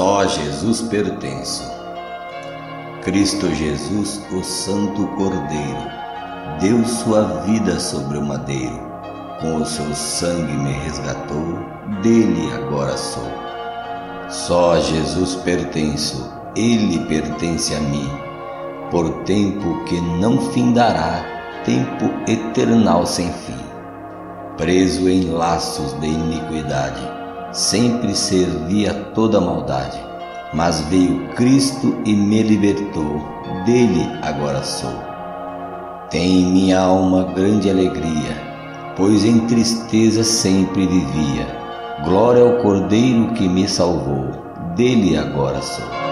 Só Jesus pertenço. Cristo Jesus, o Santo Cordeiro, deu sua vida sobre o madeiro. Com o seu sangue me resgatou, dele agora sou. Só Jesus pertenço, ele pertence a mim, por tempo que não findará, tempo eternal sem fim. Preso em laços de iniquidade, sempre servia toda maldade, mas veio Cristo e me libertou, dele agora sou. Tem em minha alma grande alegria, pois em tristeza sempre vivia. Glória ao Cordeiro que me salvou, dele agora sou.